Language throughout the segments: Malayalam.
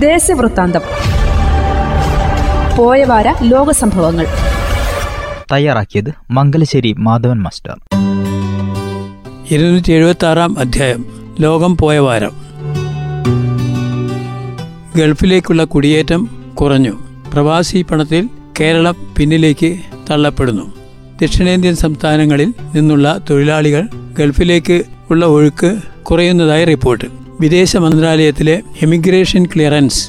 ദേശവൃത്താന്തം. പോയവാര ലോകസംഭവങ്ങൾ. തയ്യാറാക്കിയത് മംഗലശ്ശേരി മാധവൻ മാസ്റ്റർ. ഇരുന്നൂറ്റി എഴുപത്തി ആറാം അധ്യായം. ലോകം പോയ വാരം ഗൾഫിലേക്കുള്ള കുടിയേറ്റം കുറഞ്ഞു. പ്രവാസി പണത്തിൽ കേരളം പിന്നിലേക്ക് തള്ളപ്പെടുന്നു. ദക്ഷിണേന്ത്യൻ സംസ്ഥാനങ്ങളിൽ നിന്നുള്ള തൊഴിലാളികൾ ഗൾഫിലേക്ക് ഉള്ള ഒഴുക്ക് കുറയുന്നതായി റിപ്പോർട്ട്. വിദേശ മന്ത്രാലയത്തിലെ എമിഗ്രേഷൻ ക്ലിയറൻസ്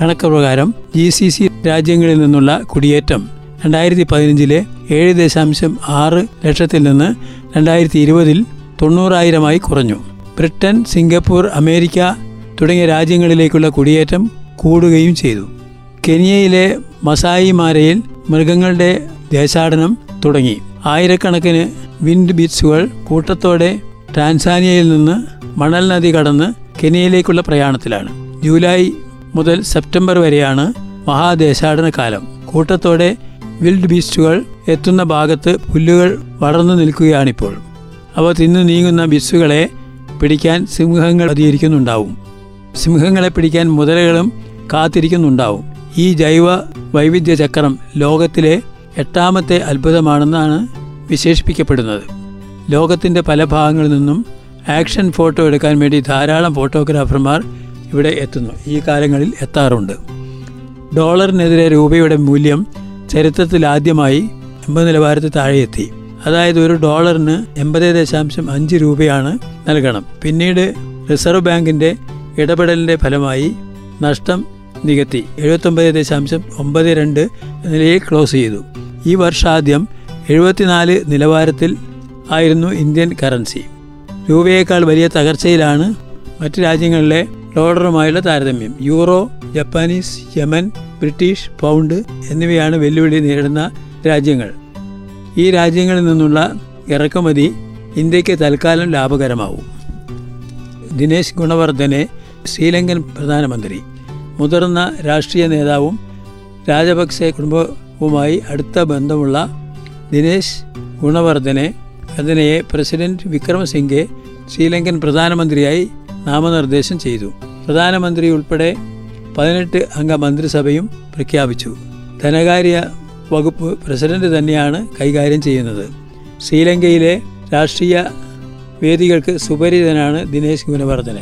കണക്ക് പ്രകാരം ജി സി സി രാജ്യങ്ങളിൽ നിന്നുള്ള കുടിയേറ്റം രണ്ടായിരത്തി പതിനഞ്ചിലെ ഏഴ് ദശാംശം ആറ് ലക്ഷത്തിൽ നിന്ന് രണ്ടായിരത്തി ഇരുപതിൽ തൊണ്ണൂറായിരമായി കുറഞ്ഞു. ബ്രിട്ടൻ സിംഗപ്പൂർ അമേരിക്ക തുടങ്ങിയ രാജ്യങ്ങളിലേക്കുള്ള കുടിയേറ്റം കൂടുകയും ചെയ്തു. കെനിയയിലെ മസായിമാരയിൽ മൃഗങ്ങളുടെ ദേശാടനം തുടങ്ങി. ആയിരക്കണക്കിന് വിൻഡ് ബീച്ചുകൾ കൂട്ടത്തോടെ ടാൻസാനിയയിൽ നിന്ന് മണൽ നദി കടന്ന് കെനിയയിലേക്കുള്ള പ്രയാണത്തിലാണ്. ജൂലൈ മുതൽ സെപ്റ്റംബർ വരെയാണ് മഹാദേശാടന കാലം. കൂട്ടത്തോടെ വിൽഡ് ബീസ്റ്റുകൾ എത്തുന്ന ഭാഗത്ത് പുല്ലുകൾ വളർന്നു നിൽക്കുകയാണിപ്പോൾ. അവ തിന്നു നീങ്ങുന്ന ബിസ്സുകളെ പിടിക്കാൻ സിംഹങ്ങൾ അധികരിക്കുന്നുണ്ടാവും സിംഹങ്ങളെ പിടിക്കാൻ മുതലകളും കാത്തിരിക്കുന്നുണ്ടാവും. ഈ ജൈവ വൈവിധ്യ ചക്രം ലോകത്തിലെ എട്ടാമത്തെ അത്ഭുതമാണെന്നാണ് വിശേഷിപ്പിക്കപ്പെടുന്നത്. ലോകത്തിന്റെ പല ഭാഗങ്ങളിൽ നിന്നും ആക്ഷൻ ഫോട്ടോ എടുക്കാൻ വേണ്ടി ധാരാളം ഫോട്ടോഗ്രാഫർമാർ ഇവിടെ എത്തുന്നു. ഈ കാലങ്ങളിൽ എത്താറുണ്ട്. ഡോളറിനെതിരെ രൂപയുടെ മൂല്യം ചരിത്രത്തിൽ ആദ്യമായി എൺപത് നിലവാരത്തിൽ താഴെയെത്തി. അതായത് ഒരു ഡോളറിന് എൺപത് ദശാംശം അഞ്ച് രൂപയാണ് നൽകണം. പിന്നീട് റിസർവ് ബാങ്കിന്റെ ഇടപെടലിന്റെ ഫലമായി നഷ്ടം നികത്തി. എഴുപത്തൊമ്പത് ദശാംശം ഒമ്പത് രണ്ട് നിലയിൽ ക്ലോസ് ചെയ്തു. ഈ വർഷാദ്യം എഴുപത്തിനാല് നിലവാരത്തിൽ ആയിരുന്നു ഇന്ത്യൻ കറൻസി. രൂപയേക്കാൾ വലിയ തകർച്ചയിലാണ് മറ്റ് രാജ്യങ്ങളിലെ ഡോളറുമായുള്ള താരതമ്യം. Euro Japanese yen British pound എന്നിവയാണ് വെല്ലുവിളി നേരിടുന്ന രാജ്യങ്ങൾ. ഈ രാജ്യങ്ങളിൽ നിന്നുള്ള ഇറക്കുമതി ഇന്ത്യയ്ക്ക് തൽക്കാലം ലാഭകരമാവും. ദിനേശ് ഗുണവർദ്ധനെ ശ്രീലങ്കൻ പ്രധാനമന്ത്രി മുതിർന്ന രാഷ്ട്രീയ നേതാവും രാജപക്സെ കുടുംബവുമായി അടുത്ത ബന്ധമുള്ള ദിനേശ് ഗുണവർദ്ധനെ അതിനെ പ്രസിഡന്റ് വിക്രമസിംഗെ ശ്രീലങ്കൻ പ്രധാനമന്ത്രിയായി നാമനിർദ്ദേശം ചെയ്തു. പ്രധാനമന്ത്രി ഉൾപ്പെടെ പതിനെട്ട് അംഗ മന്ത്രിസഭയും പ്രഖ്യാപിച്ചു. ധനകാര്യ വകുപ്പ് പ്രസിഡന്റ് തന്നെയാണ് കൈകാര്യം ചെയ്യുന്നത്. ശ്രീലങ്കയിലെ രാഷ്ട്രീയ വേദികൾക്ക് സുപരിതനാണ് ദിനേശ് ഗുണവർദ്ധന.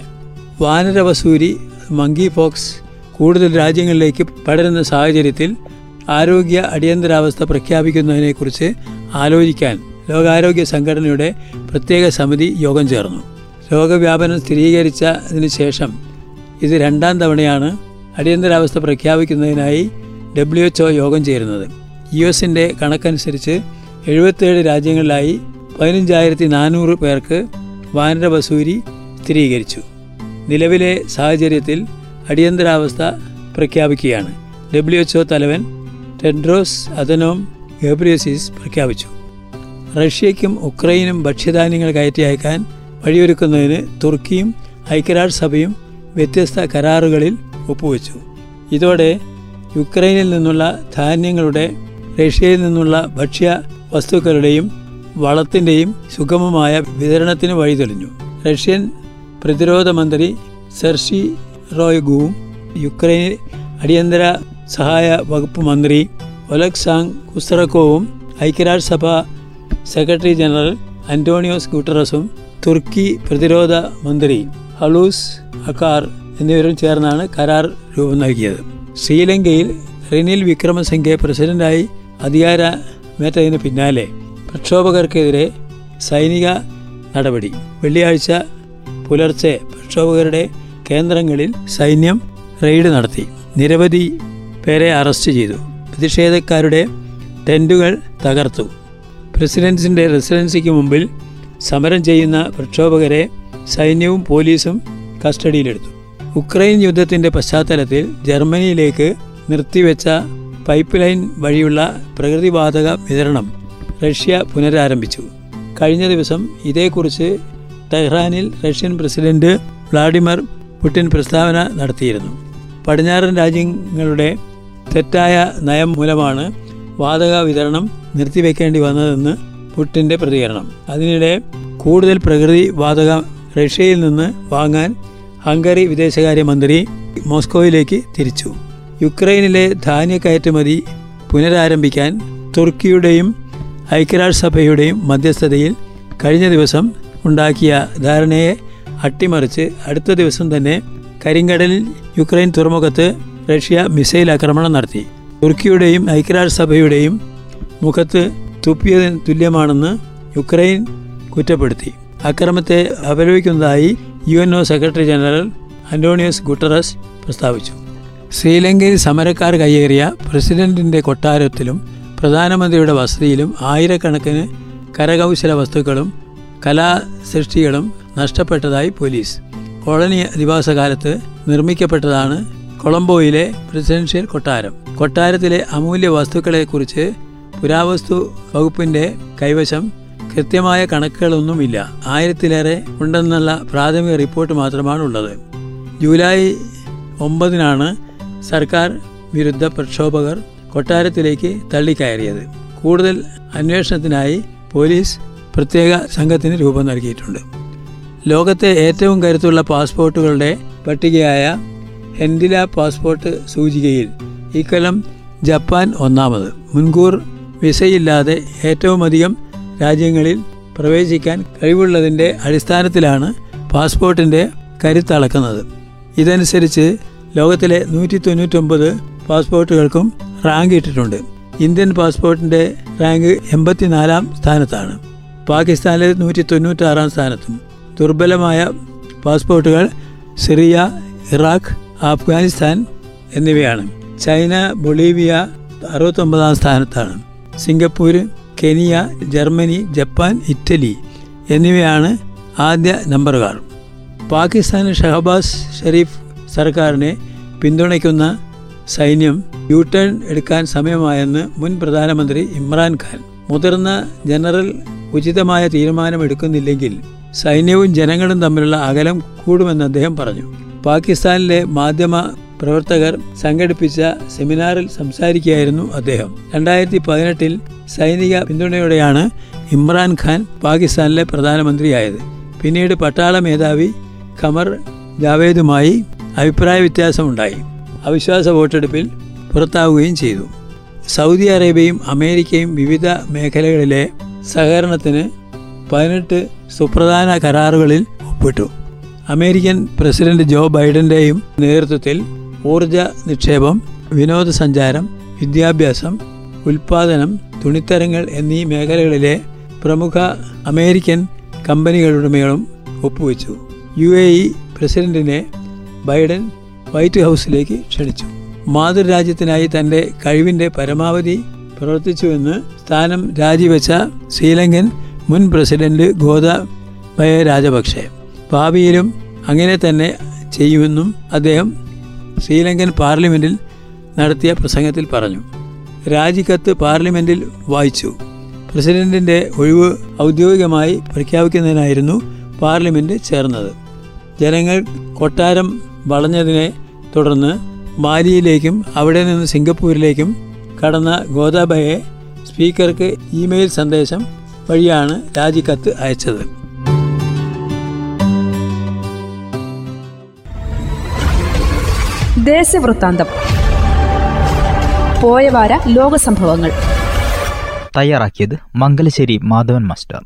വാനരവസൂരി മങ്കി ഫോക്സ് കൂടുതൽ രാജ്യങ്ങളിലേക്ക് പടരുന്ന സാഹചര്യത്തിൽ ആരോഗ്യ അടിയന്തരാവസ്ഥ പ്രഖ്യാപിക്കുന്നതിനെക്കുറിച്ച് ആലോചിക്കാൻ ലോകാരോഗ്യ സംഘടനയുടെ പ്രത്യേക സമിതി യോഗം ചേർന്നു. രോഗവ്യാപനം സ്ഥിരീകരിച്ചതിന് ശേഷം ഇത് രണ്ടാം തവണയാണ് അടിയന്തരാവസ്ഥ പ്രഖ്യാപിക്കുന്നതിനായി ഡബ്ല്യു എച്ച് യോഗം ചേരുന്നത്. യു എസിന്റെ കണക്കനുസരിച്ച് എഴുപത്തേഴ് രാജ്യങ്ങളിലായി പതിനഞ്ചായിരത്തി നാനൂറ് പേർക്ക് വാനരവസൂരി സ്ഥിരീകരിച്ചു. നിലവിലെ സാഹചര്യത്തിൽ അടിയന്തരാവസ്ഥ പ്രഖ്യാപിക്കുകയാണ്. ഡബ്ല്യു എച്ച് തലവൻ ടെഡ്രോസ് അതനോം ഗബ്രിയസിസ് പ്രഖ്യാപിച്ചു. റഷ്യയ്ക്കും ഉക്രൈനും ഭക്ഷ്യധാന്യങ്ങൾ കയറ്റി അയക്കാൻ വഴിയൊരുക്കുന്നതിന് തുർക്കിയും ഐക്യരാഷ്ട്രസഭയും വ്യത്യസ്ത കരാറുകളിൽ ഒപ്പുവെച്ചു. ഇതോടെ യുക്രൈനിൽ നിന്നുള്ള ധാന്യങ്ങളുടെ റഷ്യയിൽ നിന്നുള്ള ഭക്ഷ്യ വസ്തുക്കളുടെയും വളത്തിന്റെയും സുഗമമായ വിതരണത്തിന് വഴിതെളിഞ്ഞു. റഷ്യൻ പ്രതിരോധ മന്ത്രി സെർഷി റോയ്ഗുവും യുക്രൈൻ അടിയന്തര സഹായ വകുപ്പ് മന്ത്രി ഒലക്സാങ് കുസ്തറക്കോവും ഐക്യരാഷ്ട്രസഭ സെക്രട്ടറി ജനറൽ അന്റോണിയോസ് ഗുട്ടറസും തുർക്കി പ്രതിരോധ മന്ത്രി ഹലൂസ് അക്കാർ എന്നിവരും ചേർന്നാണ് കരാർ രൂപം നൽകിയത്. ശ്രീലങ്കയിൽ റിനിൽ വിക്രമസിംഗെ പ്രസിഡന്റായി അധികാരമേറ്റതിന് പിന്നാലെ പ്രക്ഷോഭകർക്കെതിരെ സൈനിക നടപടി. വെള്ളിയാഴ്ച പുലർച്ചെ പ്രക്ഷോഭകരുടെ കേന്ദ്രങ്ങളിൽ സൈന്യം റെയ്ഡ് നടത്തി. നിരവധി പേരെ അറസ്റ്റ് ചെയ്തു. പ്രതിഷേധക്കാരുടെ ടെന്റുകൾ തകർത്തു. പ്രസിഡൻസിന്റെ റെസിഡൻസിക്ക് മുമ്പിൽ സമരം ചെയ്യുന്ന പ്രക്ഷോഭകരെ സൈന്യവും പോലീസും കസ്റ്റഡിയിലെടുത്തു. ഉക്രൈൻ യുദ്ധത്തിന്റെ പശ്ചാത്തലത്തിൽ ജർമ്മനിയിലേക്ക് നിർത്തിവെച്ച പൈപ്പ് ലൈൻ വഴിയുള്ള പ്രകൃതിവാതക വിതരണം റഷ്യ പുനരാരംഭിച്ചു. കഴിഞ്ഞ ദിവസം ഇതേക്കുറിച്ച് ടെഹ്റാനിൽ റഷ്യൻ പ്രസിഡന്റ് വ്ളാഡിമിർ പുടിൻ പ്രസ്താവന നടത്തിയിരുന്നു. പടിഞ്ഞാറൻ രാജ്യങ്ങളുടെ തെറ്റായ നയം മൂലമാണ് വാതക വിതരണം നിർത്തിവെക്കേണ്ടി വന്നതെന്ന് പുട്ടിന്റെ പ്രതികരണം. അതിനിടെ കൂടുതൽ പ്രകൃതി വാതക റഷ്യയിൽ നിന്ന് വാങ്ങാൻ ഹംഗറി വിദേശകാര്യമന്ത്രി മോസ്കോയിലേക്ക് തിരിച്ചു. യുക്രൈനിലെ ധാന്യ കയറ്റുമതി പുനരാരംഭിക്കാൻ തുർക്കിയുടെയും ഐക്യരാഷ്ട്രസഭയുടെയും മധ്യസ്ഥതയിൽ കഴിഞ്ഞ ദിവസം ഉണ്ടാക്കിയ ധാരണയെ അട്ടിമറിച്ച് അടുത്ത ദിവസം തന്നെ കരിങ്കടലിൽ യുക്രൈൻ തുറമുഖത്ത് റഷ്യ മിസൈൽ ആക്രമണം നടത്തി. തുർക്കിയുടെയും ഐക്യരാഷ്ട്രസഭയുടെയും മുഖത്ത് തുപ്പിയതിന് തുല്യമാണെന്ന് യുക്രൈൻ കുറ്റപ്പെടുത്തി. അക്രമത്തെ അപലപിക്കുന്നതായി U N O secretary general Antonio Guterres പ്രസ്താവിച്ചു. ശ്രീലങ്കയിൽ സമരക്കാർ കയ്യേറിയ പ്രസിഡന്റിന്റെ കൊട്ടാരത്തിലും പ്രധാനമന്ത്രിയുടെ വസതിയിലും ആയിരക്കണക്കിന് കരകൗശല വസ്തുക്കളും കലാസൃഷ്ടികളും നഷ്ടപ്പെട്ടതായി പോലീസ്. കോളനി അധിവാസകാലത്ത് നിർമ്മിക്കപ്പെട്ടതാണ് കൊളംബോയിലെ പ്രസിഡൻഷ്യൽ കൊട്ടാരം. കൊട്ടാരത്തിലെ അമൂല്യ വസ്തുക്കളെക്കുറിച്ച് പുരാവസ്തു വകുപ്പിന്റെ കൈവശം കൃത്യമായ കണക്കുകളൊന്നുമില്ല. ആയിരത്തിലേറെ ഉണ്ടെന്നുള്ള പ്രാഥമിക റിപ്പോർട്ട് മാത്രമാണ് ഉള്ളത് ജൂലൈ ഒമ്പതിനാണ് സർക്കാർ വിരുദ്ധ പ്രക്ഷോഭകർ കൊട്ടാരത്തിലേക്ക് തള്ളിക്കയറിയത്. കൂടുതൽ അന്വേഷണത്തിനായി പോലീസ് പ്രത്യേക സംഘത്തിന് രൂപം നൽകിയിട്ടുണ്ട്. ലോകത്തെ ഏറ്റവും കരുത്തുള്ള പാസ്പോർട്ടുകളുടെ പട്ടികയായ ഹെൻഡില പാസ്പോർട്ട് സൂചികയിൽ ഇക്കൊല്ലം ജപ്പാൻ ഒന്നാമത്. മുൻകൂർ വിസയില്ലാതെ ഏറ്റവുമധികം രാജ്യങ്ങളിൽ പ്രവേശിക്കാൻ കഴിവുള്ളതിന്റെ അടിസ്ഥാനത്തിലാണ് പാസ്പോർട്ടിന്റെ കരുത്തളക്കുന്നത്. ഇതനുസരിച്ച് ലോകത്തിലെ നൂറ്റി തൊണ്ണൂറ്റൊമ്പത് പാസ്പോർട്ടുകൾക്കും റാങ്ക് ഇട്ടിട്ടുണ്ട്. ഇന്ത്യൻ പാസ്പോർട്ടിന്റെ റാങ്ക് എൺപത്തിനാലാം സ്ഥാനത്താണ്. പാകിസ്ഥാനിലെ നൂറ്റി തൊണ്ണൂറ്റാറാം സ്ഥാനത്തും. ദുർബലമായ പാസ്പോർട്ടുകൾ സിറിയ ഇറാഖ് അഫ്ഗാനിസ്ഥാൻ എന്നിവയാണ്. ചൈന ബൊളീവിയ അറുപത്തൊമ്പതാം സ്ഥാനത്താണ്. Singapore Kenya Germany Japan Italy എന്നിവയാണ് ആദ്യ നമ്പറുകാർ. പാകിസ്ഥാൻ ഷഹബാസ് ഷെരീഫ് സർക്കാരിനെ പിന്തുണയ്ക്കുന്ന സൈന്യം യു ടേൺ എടുക്കാൻ സമയമായെന്ന് മുൻ പ്രധാനമന്ത്രി ഇമ്രാൻഖാൻ മുതിർന്ന ജനറൽ ഉചിതമായ തീരുമാനമെടുക്കുന്നില്ലെങ്കിൽ സൈന്യവും ജനങ്ങളും തമ്മിലുള്ള അകലം കൂടുമെന്ന് അദ്ദേഹം പറഞ്ഞു. പാകിസ്ഥാനിലെ മാധ്യമ പ്രവർത്തകർ സംഘടിപ്പിച്ച സെമിനാറിൽ സംസാരിക്കുകയായിരുന്നു അദ്ദേഹം. രണ്ടായിരത്തി പതിനെട്ടിൽ സൈനിക പിന്തുണയോടെയാണ് ഇമ്രാൻഖാൻ പാകിസ്ഥാനിലെ പ്രധാനമന്ത്രിയായത്. പിന്നീട് പട്ടാള മേധാവി ഖമർ ജാവേദുമായി അഭിപ്രായ വ്യത്യാസമുണ്ടായി. അവിശ്വാസ വോട്ടെടുപ്പിൽ പുറത്താവുകയും ചെയ്തു. സൗദി അറേബ്യയും അമേരിക്കയും വിവിധ മേഖലകളിലെ സഹകരണത്തിന് പതിനെട്ട് സുപ്രധാന കരാറുകളിൽ ഒപ്പിട്ടു. അമേരിക്കൻ പ്രസിഡന്റ് ജോ ബൈഡന്റെയും നേതൃത്വത്തിൽ ഊർജ നിക്ഷേപം വിനോദസഞ്ചാരം വിദ്യാഭ്യാസം ഉൽപാദനം തുണിത്തരങ്ങൾ എന്നീ മേഖലകളിലെ പ്രമുഖ അമേരിക്കൻ കമ്പനികളുടെ മേളും ഒപ്പുവെച്ചു. യു എ ഇ പ്രസിഡന്റിനെ ബൈഡൻ വൈറ്റ് ഹൗസിലേക്ക് ക്ഷണിച്ചു. മാതൃരാജ്യത്തിനായി തന്റെ കഴിവിന്റെ പരമാവധി പ്രവർത്തിച്ചുവെന്ന് സ്ഥാനം രാജിവെച്ച ശ്രീലങ്കൻ മുൻ പ്രസിഡന്റ് ഗോതബയ രാജപക്ഷെ ഭാവിയിലും അങ്ങനെ തന്നെ ചെയ്യുമെന്നും അദ്ദേഹം ശ്രീലങ്കൻ പാർലമെന്റിൽ നടത്തിയ പ്രസംഗത്തിൽ പറഞ്ഞു. രാജിക്കത്ത് പാർലമെന്റിൽ വായിച്ചു. പ്രസിഡന്റിന്റെ ഒഴിവ് ഔദ്യോഗികമായി പ്രഖ്യാപിക്കുന്നതിനായിരുന്നു പാർലമെന്റ് ചേർന്നത്. ജനങ്ങൾ കൊട്ടാരം വളഞ്ഞതിനെ തുടർന്ന് മാലിയിലേക്കും അവിടെ നിന്ന് സിംഗപ്പൂരിലേക്കും കടന്ന ഗോതാബയെ സ്പീക്കർക്ക് ഇമെയിൽ സന്ദേശം വഴിയാണ് രാജിക്കത്ത് അയച്ചത്. ദേശവൃത്താന്തം പോയവാര ലോകസംഭവങ്ങൾ. തയ്യാറാക്കിയത് മംഗലശ്ശേരി മാധവൻ മാസ്റ്റർ.